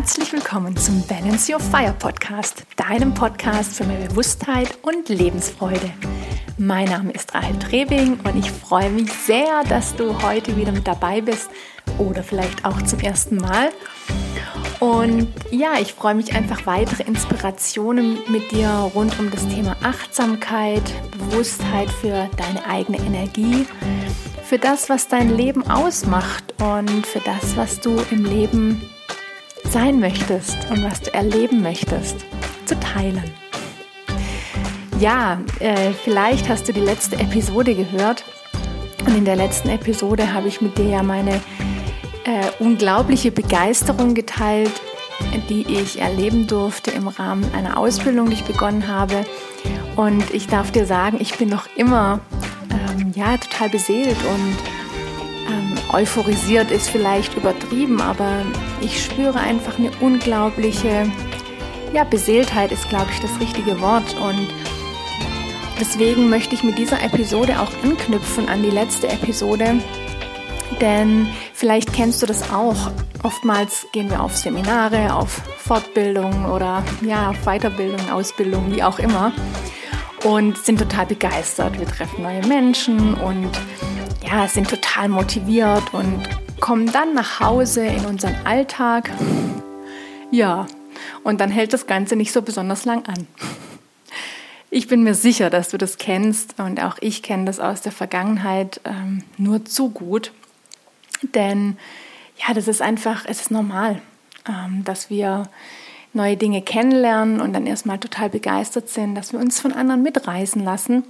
Herzlich willkommen zum Balance Your Fire Podcast, deinem Podcast für mehr Bewusstheit und Lebensfreude. Mein Name ist Rahel Trebing und ich freue mich sehr, dass du heute wieder mit dabei bist oder vielleicht auch zum ersten Mal. Und ja, ich freue mich einfach weitere Inspirationen mit dir rund um das Thema Achtsamkeit, Bewusstheit für deine eigene Energie, für das, was dein Leben ausmacht und für das, was du im Leben sein möchtest und was du erleben möchtest, zu teilen. Ja, äh, vielleicht hast du die letzte Episode gehört und in der letzten Episode habe ich mit dir ja meine äh, unglaubliche Begeisterung geteilt, die ich erleben durfte im Rahmen einer Ausbildung, die ich begonnen habe. Und ich darf dir sagen, ich bin noch immer ähm, ja, total beseelt und euphorisiert ist vielleicht übertrieben, aber ich spüre einfach eine unglaubliche ja, Beseeltheit ist, glaube ich, das richtige Wort. Und deswegen möchte ich mit dieser Episode auch anknüpfen an die letzte Episode. Denn vielleicht kennst du das auch. Oftmals gehen wir auf Seminare, auf Fortbildung oder ja, auf Weiterbildung, Ausbildung, wie auch immer. Und sind total begeistert. Wir treffen neue Menschen und ja, sind total motiviert und kommen dann nach Hause in unseren Alltag. Ja, und dann hält das Ganze nicht so besonders lang an. Ich bin mir sicher, dass du das kennst und auch ich kenne das aus der Vergangenheit ähm, nur zu gut. Denn ja, das ist einfach, es ist normal, ähm, dass wir neue Dinge kennenlernen und dann erstmal total begeistert sind, dass wir uns von anderen mitreißen lassen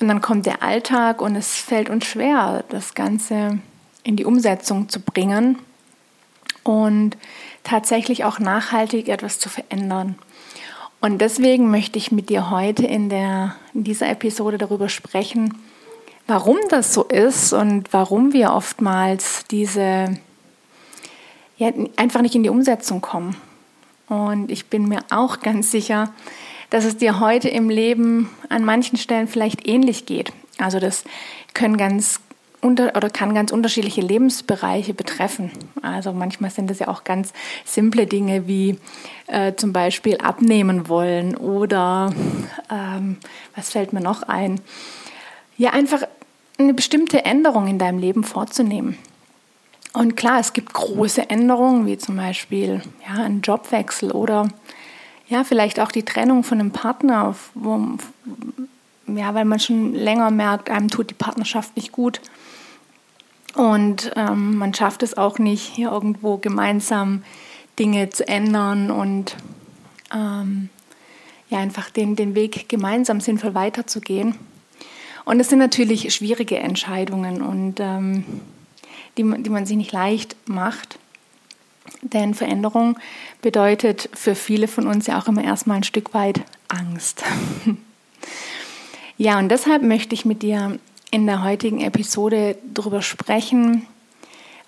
und dann kommt der Alltag und es fällt uns schwer, das Ganze in die Umsetzung zu bringen und tatsächlich auch nachhaltig etwas zu verändern. Und deswegen möchte ich mit dir heute in, der, in dieser Episode darüber sprechen, warum das so ist und warum wir oftmals diese ja, einfach nicht in die Umsetzung kommen. Und ich bin mir auch ganz sicher, dass es dir heute im Leben an manchen Stellen vielleicht ähnlich geht. Also das können ganz unter, oder kann ganz unterschiedliche Lebensbereiche betreffen. Also manchmal sind es ja auch ganz simple Dinge wie äh, zum Beispiel abnehmen wollen oder ähm, was fällt mir noch ein? Ja, einfach eine bestimmte Änderung in deinem Leben vorzunehmen. Und klar, es gibt große Änderungen, wie zum Beispiel ja, ein Jobwechsel oder ja, vielleicht auch die Trennung von einem Partner, wo, ja, weil man schon länger merkt, einem tut die Partnerschaft nicht gut. Und ähm, man schafft es auch nicht, hier irgendwo gemeinsam Dinge zu ändern und ähm, ja, einfach den, den Weg gemeinsam sinnvoll weiterzugehen. Und es sind natürlich schwierige Entscheidungen und ähm, die, die man sich nicht leicht macht. Denn Veränderung bedeutet für viele von uns ja auch immer erstmal ein Stück weit Angst. ja, und deshalb möchte ich mit dir in der heutigen Episode darüber sprechen,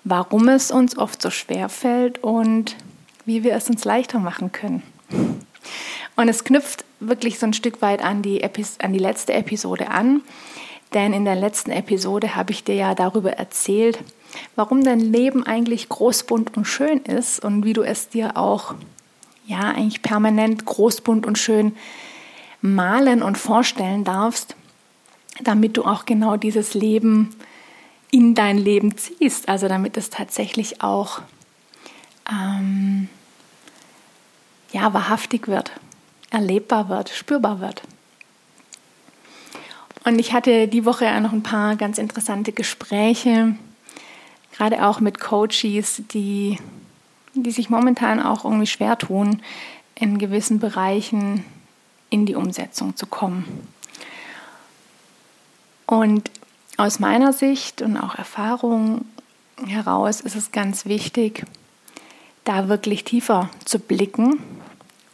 warum es uns oft so schwer fällt und wie wir es uns leichter machen können. Und es knüpft wirklich so ein Stück weit an die, Epis an die letzte Episode an, denn in der letzten Episode habe ich dir ja darüber erzählt, warum dein Leben eigentlich groß, bunt und schön ist und wie du es dir auch ja eigentlich permanent groß, bunt und schön malen und vorstellen darfst, damit du auch genau dieses Leben in dein Leben ziehst, also damit es tatsächlich auch ähm, ja wahrhaftig wird, erlebbar wird, spürbar wird. Und ich hatte die Woche ja noch ein paar ganz interessante Gespräche gerade auch mit Coaches, die, die sich momentan auch irgendwie schwer tun, in gewissen Bereichen in die Umsetzung zu kommen. Und aus meiner Sicht und auch Erfahrung heraus ist es ganz wichtig, da wirklich tiefer zu blicken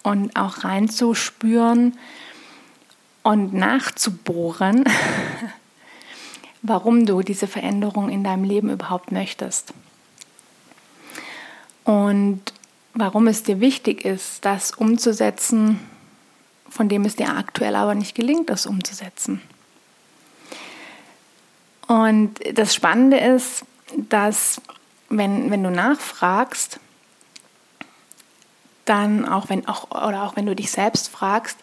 und auch reinzuspüren und nachzubohren, warum du diese Veränderung in deinem Leben überhaupt möchtest. Und warum es dir wichtig ist, das umzusetzen, von dem es dir aktuell aber nicht gelingt, das umzusetzen. Und das Spannende ist, dass wenn, wenn du nachfragst, dann auch wenn auch oder auch wenn du dich selbst fragst,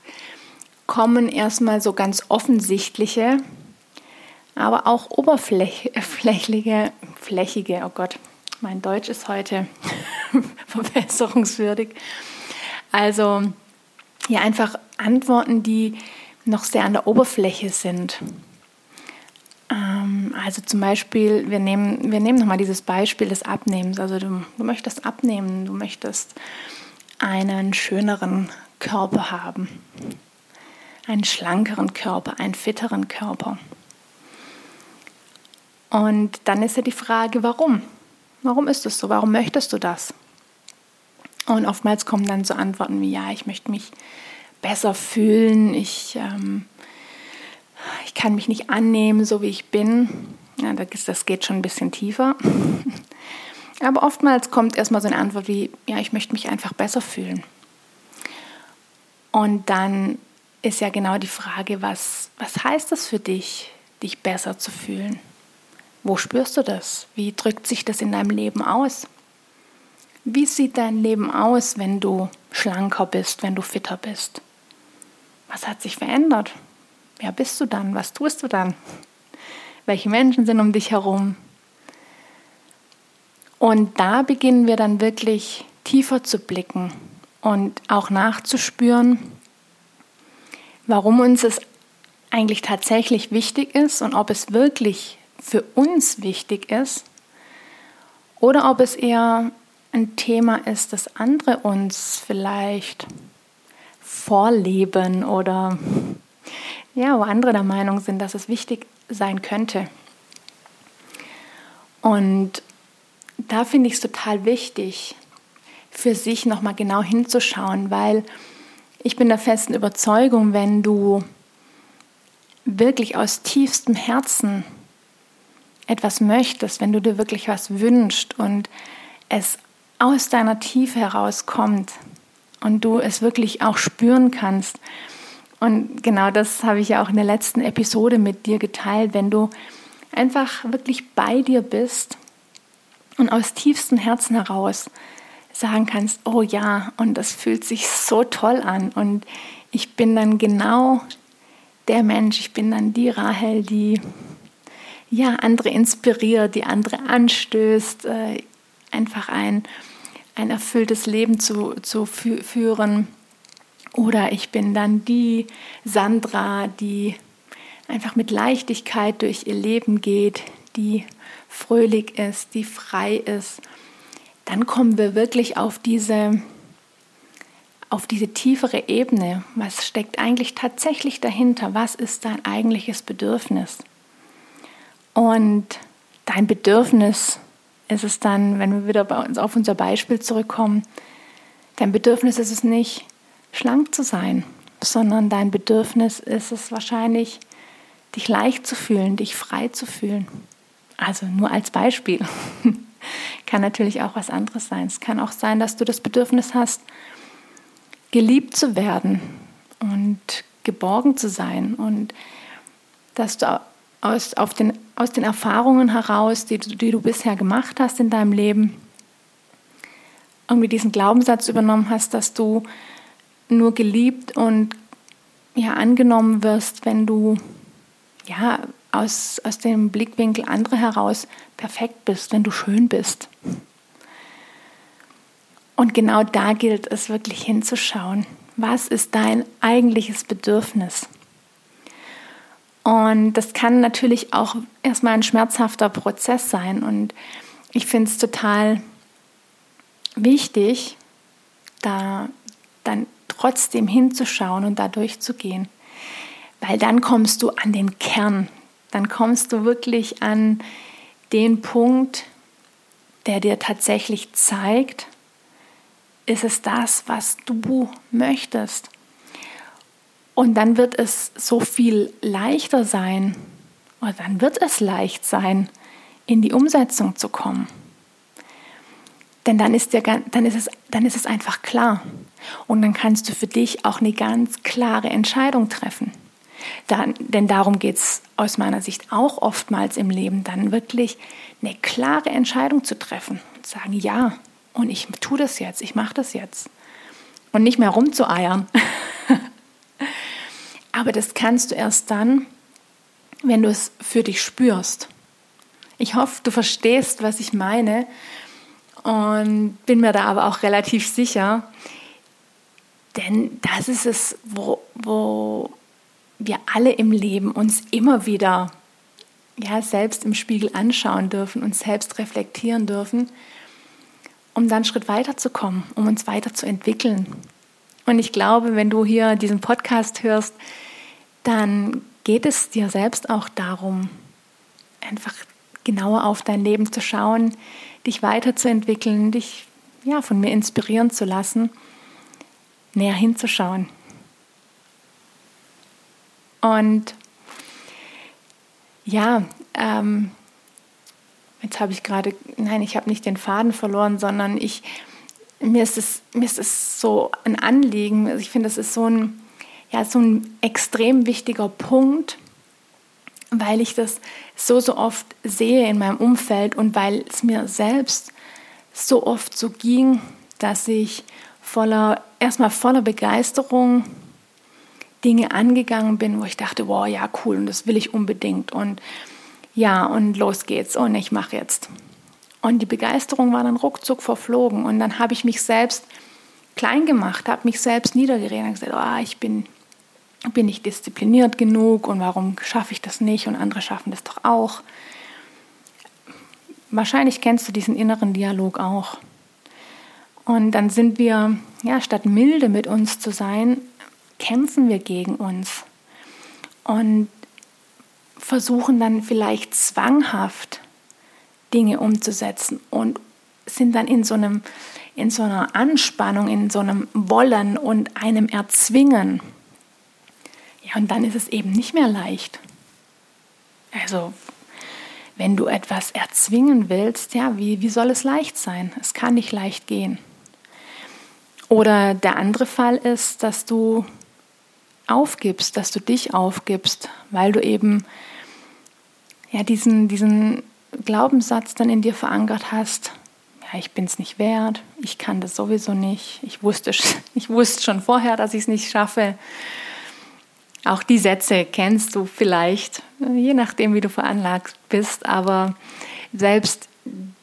kommen erstmal so ganz offensichtliche, aber auch oberflächliche, flächige, oh Gott, mein Deutsch ist heute verbesserungswürdig. Also ja, einfach Antworten, die noch sehr an der Oberfläche sind. Ähm, also zum Beispiel, wir nehmen, wir nehmen nochmal dieses Beispiel des Abnehmens. Also du, du möchtest abnehmen, du möchtest einen schöneren Körper haben, einen schlankeren Körper, einen fitteren Körper. Und dann ist ja die Frage, warum? Warum ist das so? Warum möchtest du das? Und oftmals kommen dann so Antworten wie, ja, ich möchte mich besser fühlen, ich, ähm, ich kann mich nicht annehmen, so wie ich bin. Ja, das geht schon ein bisschen tiefer. Aber oftmals kommt erstmal so eine Antwort wie, ja, ich möchte mich einfach besser fühlen. Und dann ist ja genau die Frage, was, was heißt das für dich, dich besser zu fühlen? Wo spürst du das? Wie drückt sich das in deinem Leben aus? Wie sieht dein Leben aus, wenn du schlanker bist, wenn du fitter bist? Was hat sich verändert? Wer bist du dann? Was tust du dann? Welche Menschen sind um dich herum? Und da beginnen wir dann wirklich tiefer zu blicken und auch nachzuspüren, warum uns es eigentlich tatsächlich wichtig ist und ob es wirklich für uns wichtig ist oder ob es eher ein Thema ist, das andere uns vielleicht vorleben oder ja, wo andere der Meinung sind, dass es wichtig sein könnte. Und da finde ich es total wichtig, für sich nochmal genau hinzuschauen, weil ich bin der festen Überzeugung, wenn du wirklich aus tiefstem Herzen etwas möchtest, wenn du dir wirklich was wünschst und es aus deiner Tiefe herauskommt und du es wirklich auch spüren kannst. Und genau das habe ich ja auch in der letzten Episode mit dir geteilt, wenn du einfach wirklich bei dir bist und aus tiefstem Herzen heraus sagen kannst, oh ja, und das fühlt sich so toll an und ich bin dann genau der Mensch, ich bin dann die Rahel, die ja andere inspiriert, die andere anstößt, äh, einfach ein, ein erfülltes Leben zu, zu fü führen. Oder ich bin dann die Sandra, die einfach mit Leichtigkeit durch ihr Leben geht, die fröhlich ist, die frei ist, dann kommen wir wirklich auf diese, auf diese tiefere Ebene. Was steckt eigentlich tatsächlich dahinter? Was ist dein eigentliches Bedürfnis? Und dein Bedürfnis ist es dann, wenn wir wieder bei uns auf unser Beispiel zurückkommen, dein Bedürfnis ist es nicht, schlank zu sein, sondern dein Bedürfnis ist es wahrscheinlich, dich leicht zu fühlen, dich frei zu fühlen. Also nur als Beispiel. kann natürlich auch was anderes sein. Es kann auch sein, dass du das Bedürfnis hast, geliebt zu werden und geborgen zu sein und dass du aus, auf den, aus den Erfahrungen heraus, die, die du bisher gemacht hast in deinem Leben, irgendwie diesen Glaubenssatz übernommen hast, dass du nur geliebt und ja angenommen wirst, wenn du ja aus, aus dem Blickwinkel anderer heraus perfekt bist, wenn du schön bist. Und genau da gilt es wirklich hinzuschauen. Was ist dein eigentliches Bedürfnis? Und das kann natürlich auch erstmal ein schmerzhafter Prozess sein. Und ich finde es total wichtig, da dann trotzdem hinzuschauen und da durchzugehen. Weil dann kommst du an den Kern dann kommst du wirklich an den Punkt, der dir tatsächlich zeigt, ist es das, was du möchtest. Und dann wird es so viel leichter sein, oder dann wird es leicht sein, in die Umsetzung zu kommen. Denn dann ist, der, dann, ist es, dann ist es einfach klar. Und dann kannst du für dich auch eine ganz klare Entscheidung treffen. Dann, denn darum geht es aus meiner Sicht auch oftmals im Leben, dann wirklich eine klare Entscheidung zu treffen und sagen, ja, und ich tue das jetzt, ich mache das jetzt. und nicht mehr rumzueiern. Aber das kannst du erst dann, wenn du es für dich spürst. Ich hoffe, du verstehst, was ich meine und bin mir da aber auch relativ sicher, denn das ist es, wo, wo wir alle im Leben uns immer wieder ja, selbst im Spiegel anschauen dürfen, uns selbst reflektieren dürfen, um dann einen Schritt weiterzukommen, um uns weiterzuentwickeln. Und ich glaube, wenn du hier diesen Podcast hörst, dann geht es dir selbst auch darum, einfach genauer auf dein Leben zu schauen, dich weiterzuentwickeln, dich ja, von mir inspirieren zu lassen, näher hinzuschauen. Und ja, ähm, jetzt habe ich gerade, nein, ich habe nicht den Faden verloren, sondern ich, mir ist es, mir ist es so ein Anliegen. Also ich finde, das ist so ein, ja, so ein extrem wichtiger Punkt, weil ich das so, so oft sehe in meinem Umfeld und weil es mir selbst so oft so ging, dass ich voller, erstmal voller Begeisterung Dinge angegangen bin, wo ich dachte, wow, ja, cool, und das will ich unbedingt. Und ja, und los geht's und ich mache jetzt. Und die Begeisterung war dann ruckzuck verflogen. Und dann habe ich mich selbst klein gemacht, habe mich selbst niedergeredet und gesagt, oh, ich bin, bin nicht diszipliniert genug und warum schaffe ich das nicht und andere schaffen das doch auch. Wahrscheinlich kennst du diesen inneren Dialog auch. Und dann sind wir, ja, statt milde mit uns zu sein, kämpfen wir gegen uns und versuchen dann vielleicht zwanghaft Dinge umzusetzen und sind dann in so einem in so einer Anspannung, in so einem Wollen und einem Erzwingen. Ja, und dann ist es eben nicht mehr leicht. Also, wenn du etwas erzwingen willst, ja, wie, wie soll es leicht sein? Es kann nicht leicht gehen. Oder der andere Fall ist, dass du aufgibst, dass du dich aufgibst, weil du eben ja, diesen, diesen Glaubenssatz dann in dir verankert hast, ja, ich bin es nicht wert, ich kann das sowieso nicht, ich wusste, ich wusste schon vorher, dass ich es nicht schaffe. Auch die Sätze kennst du vielleicht, je nachdem, wie du veranlagt bist, aber selbst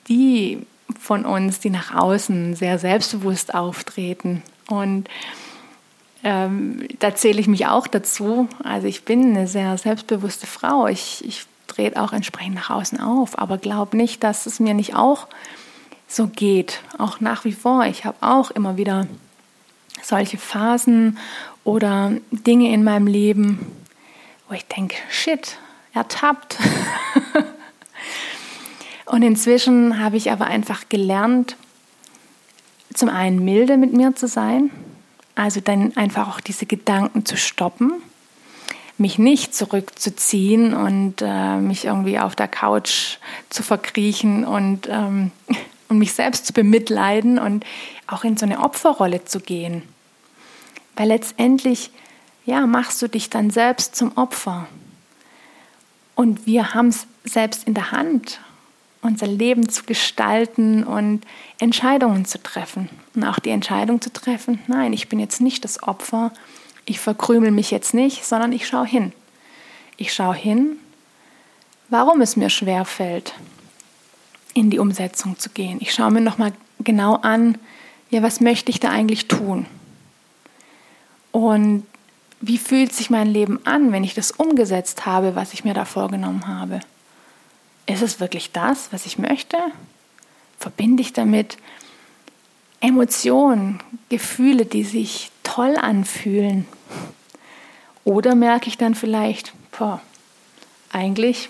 die von uns, die nach außen sehr selbstbewusst auftreten und ähm, da zähle ich mich auch dazu. Also ich bin eine sehr selbstbewusste Frau. Ich, ich drehe auch entsprechend nach außen auf, aber glaube nicht, dass es mir nicht auch so geht. Auch nach wie vor. Ich habe auch immer wieder solche Phasen oder Dinge in meinem Leben, wo ich denke, shit, ertappt. Und inzwischen habe ich aber einfach gelernt, zum einen milde mit mir zu sein, also dann einfach auch diese Gedanken zu stoppen, mich nicht zurückzuziehen und äh, mich irgendwie auf der Couch zu verkriechen und, ähm, und mich selbst zu bemitleiden und auch in so eine Opferrolle zu gehen. Weil letztendlich, ja, machst du dich dann selbst zum Opfer. Und wir haben es selbst in der Hand unser Leben zu gestalten und Entscheidungen zu treffen. Und auch die Entscheidung zu treffen, nein, ich bin jetzt nicht das Opfer, ich verkrümel mich jetzt nicht, sondern ich schaue hin. Ich schaue hin, warum es mir schwer fällt, in die Umsetzung zu gehen. Ich schaue mir nochmal genau an, ja, was möchte ich da eigentlich tun? Und wie fühlt sich mein Leben an, wenn ich das umgesetzt habe, was ich mir da vorgenommen habe? Ist es wirklich das, was ich möchte? Verbinde ich damit Emotionen, Gefühle, die sich toll anfühlen? Oder merke ich dann vielleicht, boah, eigentlich,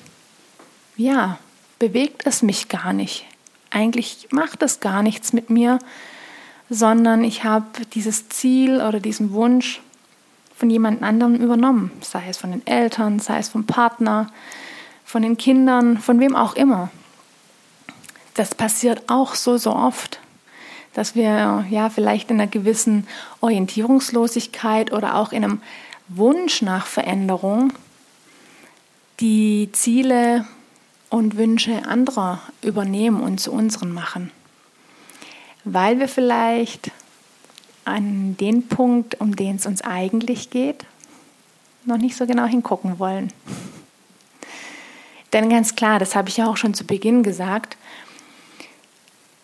ja, bewegt es mich gar nicht. Eigentlich macht es gar nichts mit mir, sondern ich habe dieses Ziel oder diesen Wunsch von jemand anderem übernommen, sei es von den Eltern, sei es vom Partner, von den Kindern, von wem auch immer. Das passiert auch so, so oft, dass wir ja vielleicht in einer gewissen Orientierungslosigkeit oder auch in einem Wunsch nach Veränderung die Ziele und Wünsche anderer übernehmen und zu unseren machen. Weil wir vielleicht an den Punkt, um den es uns eigentlich geht, noch nicht so genau hingucken wollen. Denn ganz klar, das habe ich ja auch schon zu Beginn gesagt,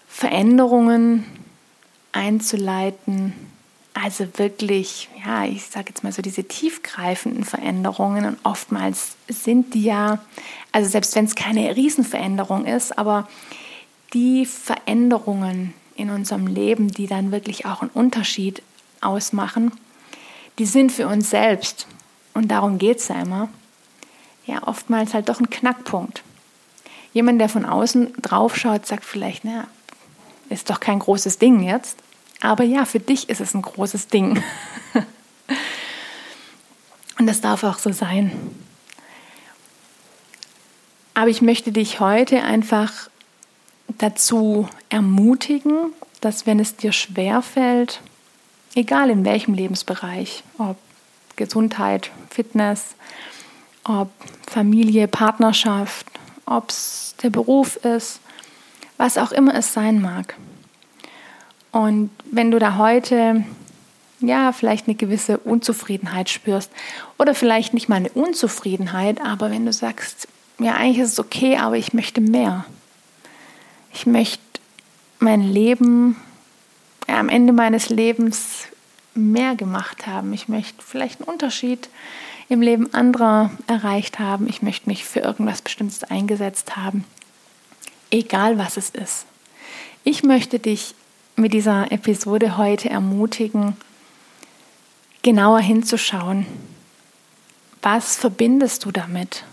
Veränderungen einzuleiten, also wirklich, ja, ich sage jetzt mal so diese tiefgreifenden Veränderungen und oftmals sind die ja, also selbst wenn es keine Riesenveränderung ist, aber die Veränderungen in unserem Leben, die dann wirklich auch einen Unterschied ausmachen, die sind für uns selbst, und darum geht es ja immer, ja, oftmals halt doch ein Knackpunkt. Jemand, der von außen drauf schaut, sagt vielleicht, naja, ist doch kein großes Ding jetzt. Aber ja, für dich ist es ein großes Ding. Und das darf auch so sein. Aber ich möchte dich heute einfach dazu ermutigen, dass wenn es dir schwerfällt, egal in welchem Lebensbereich, ob Gesundheit, Fitness, ob Familie, Partnerschaft, ob es der Beruf ist, was auch immer es sein mag. Und wenn du da heute ja, vielleicht eine gewisse Unzufriedenheit spürst oder vielleicht nicht mal eine Unzufriedenheit, aber wenn du sagst, ja, eigentlich ist es okay, aber ich möchte mehr. Ich möchte mein Leben ja, am Ende meines Lebens mehr gemacht haben. Ich möchte vielleicht einen Unterschied im Leben anderer erreicht haben. Ich möchte mich für irgendwas Bestimmtes eingesetzt haben. Egal was es ist. Ich möchte dich mit dieser Episode heute ermutigen, genauer hinzuschauen. Was verbindest du damit?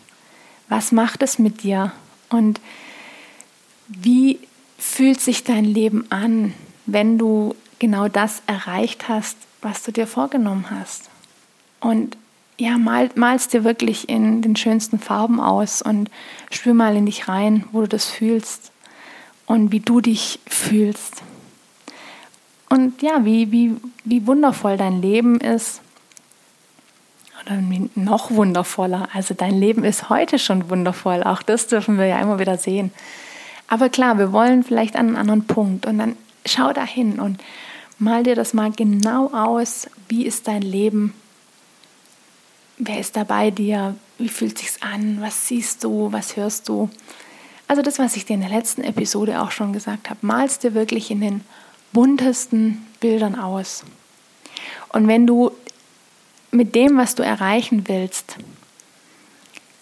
Was macht es mit dir? Und wie fühlt sich dein Leben an, wenn du genau das erreicht hast, was du dir vorgenommen hast? Und ja, mal, malst dir wirklich in den schönsten Farben aus und spür mal in dich rein, wo du das fühlst und wie du dich fühlst. Und ja, wie, wie, wie wundervoll dein Leben ist. Oder noch wundervoller. Also dein Leben ist heute schon wundervoll. Auch das dürfen wir ja immer wieder sehen. Aber klar, wir wollen vielleicht an einen anderen Punkt. Und dann schau da hin und mal dir das mal genau aus. Wie ist dein Leben? Wer ist da bei dir? Wie fühlt sich's an? Was siehst du? Was hörst du? Also das, was ich dir in der letzten Episode auch schon gesagt habe, malst dir wirklich in den buntesten Bildern aus. Und wenn du mit dem, was du erreichen willst,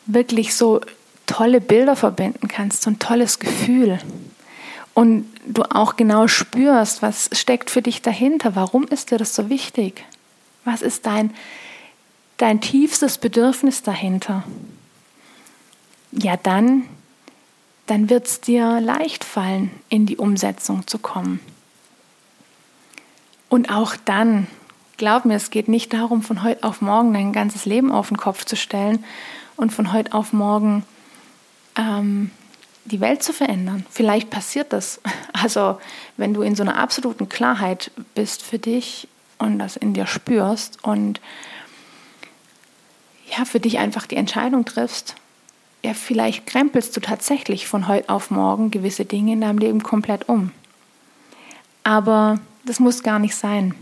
wirklich so tolle Bilder verbinden kannst, so ein tolles Gefühl und du auch genau spürst, was steckt für dich dahinter, warum ist dir das so wichtig? Was ist dein, dein tiefstes Bedürfnis dahinter? Ja, dann, dann wird es dir leicht fallen, in die Umsetzung zu kommen. Und auch dann, glaub mir, es geht nicht darum, von heute auf morgen dein ganzes Leben auf den Kopf zu stellen und von heute auf morgen ähm, die Welt zu verändern. Vielleicht passiert das. Also wenn du in so einer absoluten Klarheit bist für dich und das in dir spürst und ja, für dich einfach die Entscheidung triffst, ja, vielleicht krempelst du tatsächlich von heute auf morgen gewisse Dinge in deinem Leben komplett um. Aber das muss gar nicht sein.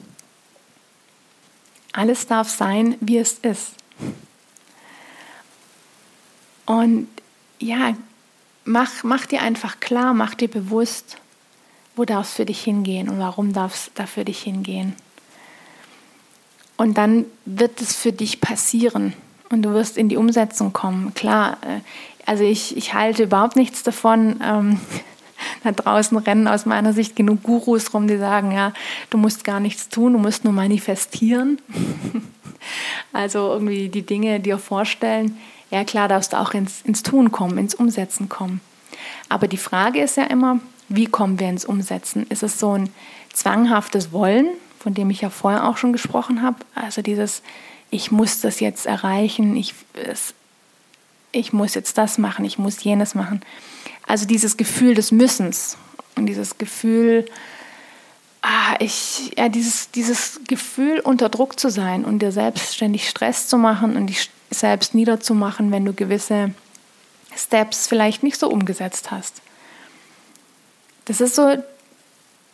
Alles darf sein, wie es ist. Und ja, mach, mach dir einfach klar, mach dir bewusst, wo darf es für dich hingehen und warum darf es da für dich hingehen. Und dann wird es für dich passieren und du wirst in die Umsetzung kommen. Klar, äh, also ich, ich halte überhaupt nichts davon, ähm, da draußen rennen aus meiner Sicht genug Gurus rum, die sagen, ja, du musst gar nichts tun, du musst nur manifestieren. also irgendwie die Dinge dir vorstellen. Ja, klar, darfst du auch ins, ins Tun kommen, ins Umsetzen kommen. Aber die Frage ist ja immer, wie kommen wir ins Umsetzen? Ist es so ein zwanghaftes Wollen, von dem ich ja vorher auch schon gesprochen habe? Also dieses, ich muss das jetzt erreichen, ich, es, ich muss jetzt das machen, ich muss jenes machen. Also dieses Gefühl des Müssens und dieses Gefühl, ah, ich, ja, dieses, dieses Gefühl, unter Druck zu sein und dir selbstständig Stress zu machen und dich selbst niederzumachen, wenn du gewisse Steps vielleicht nicht so umgesetzt hast. Das ist so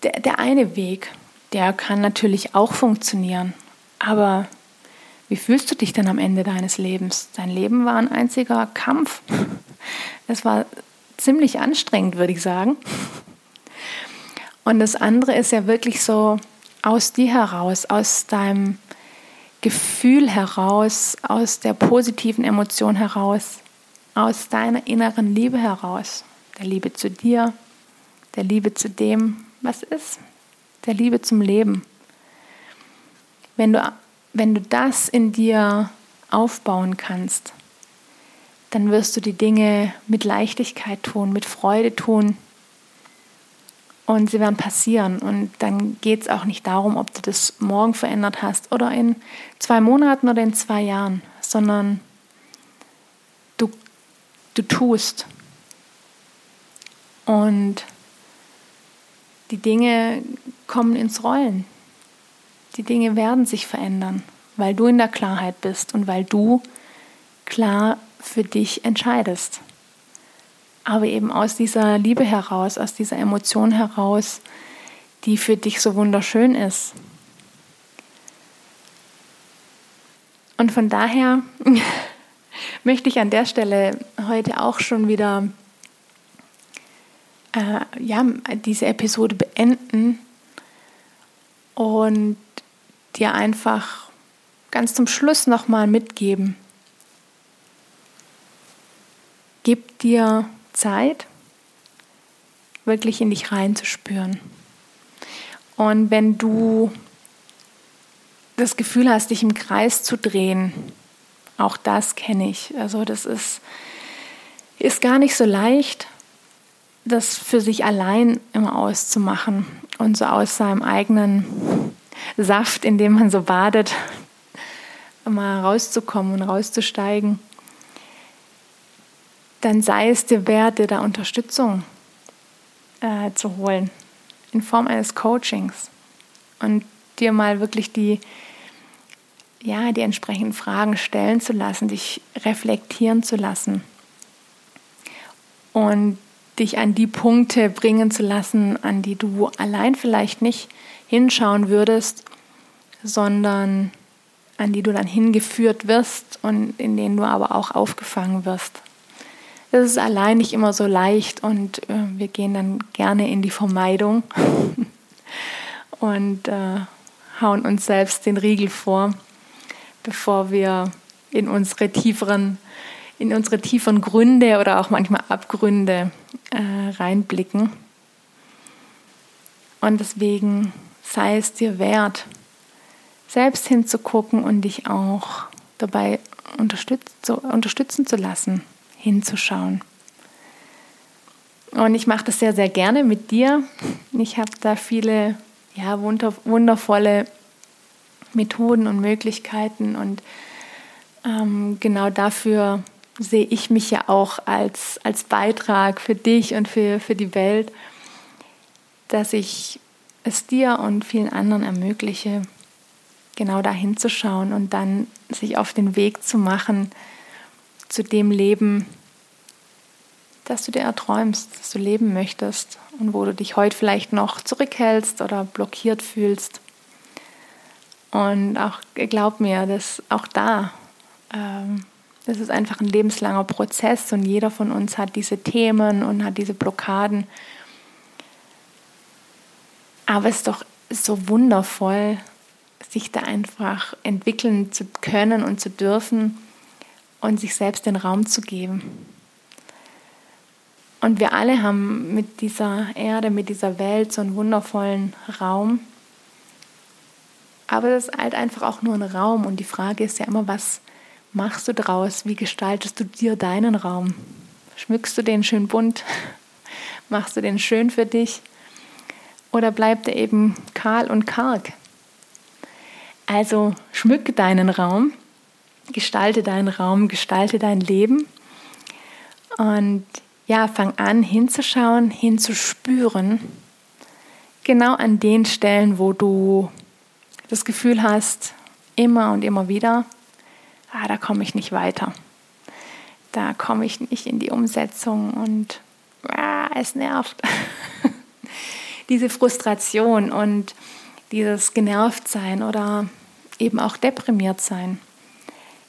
der, der eine Weg. der kann natürlich auch funktionieren. Aber wie fühlst du dich denn am Ende deines Lebens? Dein Leben war ein einziger Kampf. Es war ziemlich anstrengend, würde ich sagen. Und das andere ist ja wirklich so aus dir heraus, aus deinem Gefühl heraus, aus der positiven Emotion heraus, aus deiner inneren Liebe heraus, der Liebe zu dir, der Liebe zu dem, was ist, der Liebe zum Leben. Wenn du, wenn du das in dir aufbauen kannst, dann wirst du die Dinge mit Leichtigkeit tun, mit Freude tun. Und sie werden passieren. Und dann geht es auch nicht darum, ob du das morgen verändert hast oder in zwei Monaten oder in zwei Jahren, sondern du, du tust. Und die Dinge kommen ins Rollen. Die Dinge werden sich verändern, weil du in der Klarheit bist und weil du klar für dich entscheidest. Aber eben aus dieser Liebe heraus, aus dieser Emotion heraus, die für dich so wunderschön ist. Und von daher möchte ich an der Stelle heute auch schon wieder äh, ja, diese Episode beenden und dir einfach ganz zum Schluss nochmal mitgeben. Gib dir Zeit, wirklich in dich reinzuspüren. Und wenn du das Gefühl hast, dich im Kreis zu drehen, auch das kenne ich. Also das ist, ist gar nicht so leicht, das für sich allein immer auszumachen und so aus seinem eigenen Saft, in dem man so badet, mal rauszukommen und rauszusteigen, dann sei es dir wert, dir da Unterstützung äh, zu holen in Form eines Coachings und dir mal wirklich die, ja, die entsprechenden Fragen stellen zu lassen, dich reflektieren zu lassen und dich an die Punkte bringen zu lassen, an die du allein vielleicht nicht hinschauen würdest, sondern an die du dann hingeführt wirst und in denen du aber auch aufgefangen wirst. Das ist allein nicht immer so leicht und äh, wir gehen dann gerne in die Vermeidung und äh, hauen uns selbst den Riegel vor, bevor wir in unsere tieferen in unsere tiefen Gründe oder auch manchmal Abgründe äh, reinblicken. Und deswegen sei es dir wert, selbst hinzugucken und dich auch dabei zu, unterstützen zu lassen, hinzuschauen. Und ich mache das sehr, sehr gerne mit dir. Ich habe da viele ja, wundervolle Methoden und Möglichkeiten und ähm, genau dafür sehe ich mich ja auch als, als Beitrag für dich und für, für die Welt, dass ich es dir und vielen anderen ermögliche, genau da hinzuschauen und dann sich auf den Weg zu machen zu dem Leben, das du dir erträumst, das du leben möchtest und wo du dich heute vielleicht noch zurückhältst oder blockiert fühlst. Und auch glaub mir, dass auch da ähm, das ist einfach ein lebenslanger Prozess und jeder von uns hat diese Themen und hat diese Blockaden. Aber es ist doch so wundervoll, sich da einfach entwickeln zu können und zu dürfen und sich selbst den Raum zu geben. Und wir alle haben mit dieser Erde, mit dieser Welt so einen wundervollen Raum. Aber das ist halt einfach auch nur ein Raum. Und die Frage ist ja immer, was machst du draus? Wie gestaltest du dir deinen Raum? Schmückst du den schön bunt? Machst du den schön für dich? Oder bleibt er eben kahl und karg? Also schmücke deinen Raum, gestalte deinen Raum, gestalte dein Leben und ja, fang an hinzuschauen, hinzuspüren, genau an den Stellen, wo du das Gefühl hast, immer und immer wieder, ah, da komme ich nicht weiter. Da komme ich nicht in die Umsetzung und ah, es nervt. Diese Frustration und dieses genervt sein oder eben auch deprimiert sein.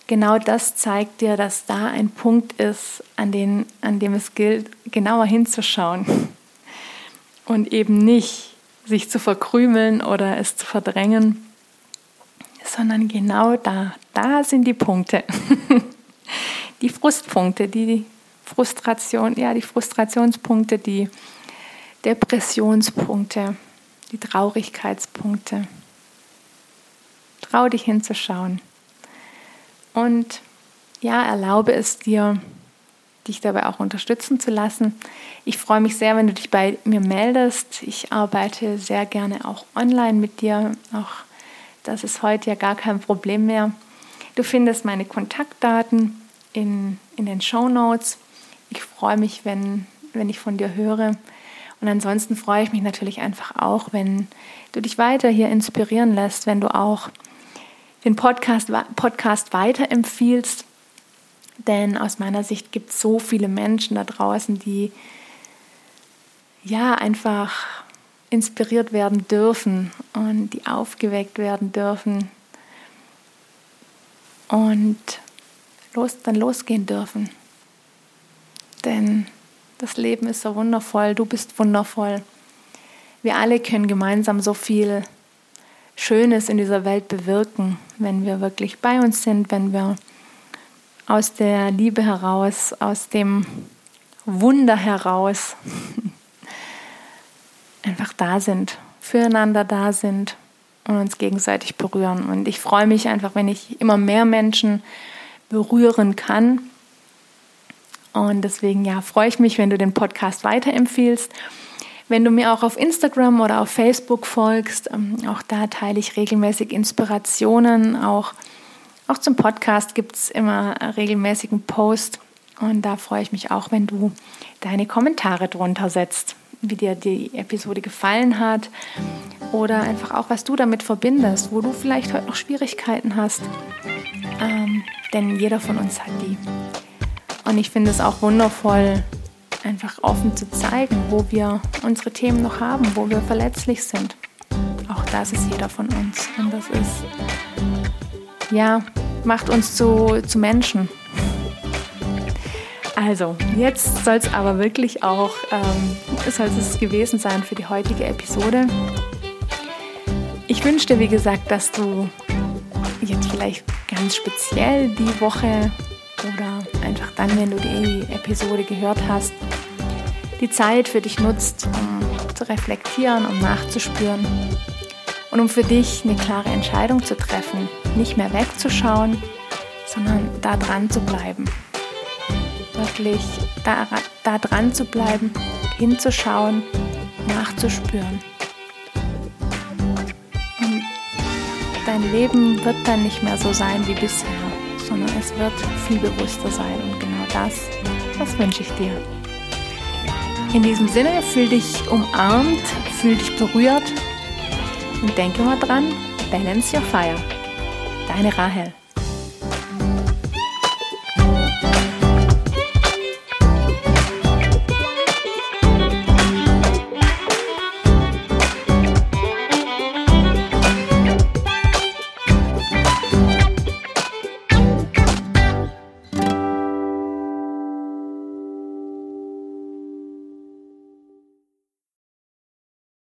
Genau das zeigt dir, dass da ein Punkt ist, an, den, an dem es gilt, genauer hinzuschauen und eben nicht sich zu verkrümeln oder es zu verdrängen, sondern genau da, da sind die Punkte. die Frustpunkte, die Frustration, ja, die Frustrationspunkte, die Depressionspunkte, die Traurigkeitspunkte. Trau dich hinzuschauen. Und ja, erlaube es dir, dich dabei auch unterstützen zu lassen. Ich freue mich sehr, wenn du dich bei mir meldest. Ich arbeite sehr gerne auch online mit dir. Auch das ist heute ja gar kein Problem mehr. Du findest meine Kontaktdaten in, in den Show Notes. Ich freue mich, wenn, wenn ich von dir höre. Und ansonsten freue ich mich natürlich einfach auch, wenn du dich weiter hier inspirieren lässt, wenn du auch den Podcast, Podcast weiterempfiehlst. Denn aus meiner Sicht gibt es so viele Menschen da draußen, die ja einfach inspiriert werden dürfen und die aufgeweckt werden dürfen und los, dann losgehen dürfen. Denn das Leben ist so wundervoll, du bist wundervoll. Wir alle können gemeinsam so viel Schönes in dieser Welt bewirken, wenn wir wirklich bei uns sind, wenn wir aus der Liebe heraus, aus dem Wunder heraus einfach da sind, füreinander da sind und uns gegenseitig berühren. Und ich freue mich einfach, wenn ich immer mehr Menschen berühren kann und deswegen ja, freue ich mich, wenn du den Podcast weiterempfiehlst. Wenn du mir auch auf Instagram oder auf Facebook folgst, ähm, auch da teile ich regelmäßig Inspirationen. Auch, auch zum Podcast gibt es immer regelmäßigen Post. Und da freue ich mich auch, wenn du deine Kommentare drunter setzt, wie dir die Episode gefallen hat oder einfach auch, was du damit verbindest, wo du vielleicht heute noch Schwierigkeiten hast. Ähm, denn jeder von uns hat die. Und ich finde es auch wundervoll, einfach offen zu zeigen, wo wir unsere Themen noch haben, wo wir verletzlich sind. Auch das ist jeder von uns. Und das ist, ja, macht uns zu, zu Menschen. Also, jetzt soll es aber wirklich auch, ähm, soll es gewesen sein für die heutige Episode. Ich wünsche dir, wie gesagt, dass du jetzt vielleicht ganz speziell die Woche oder einfach dann, wenn du die Episode gehört hast, die Zeit für dich nutzt, um zu reflektieren, um nachzuspüren und um für dich eine klare Entscheidung zu treffen, nicht mehr wegzuschauen, sondern da dran zu bleiben. Wirklich da, da dran zu bleiben, hinzuschauen, nachzuspüren. Und dein Leben wird dann nicht mehr so sein wie bisher sondern es wird viel bewusster sein. Und genau das, das wünsche ich dir. In diesem Sinne, fühl dich umarmt, fühl dich berührt und denke mal dran, balance your fire. Deine Rahel.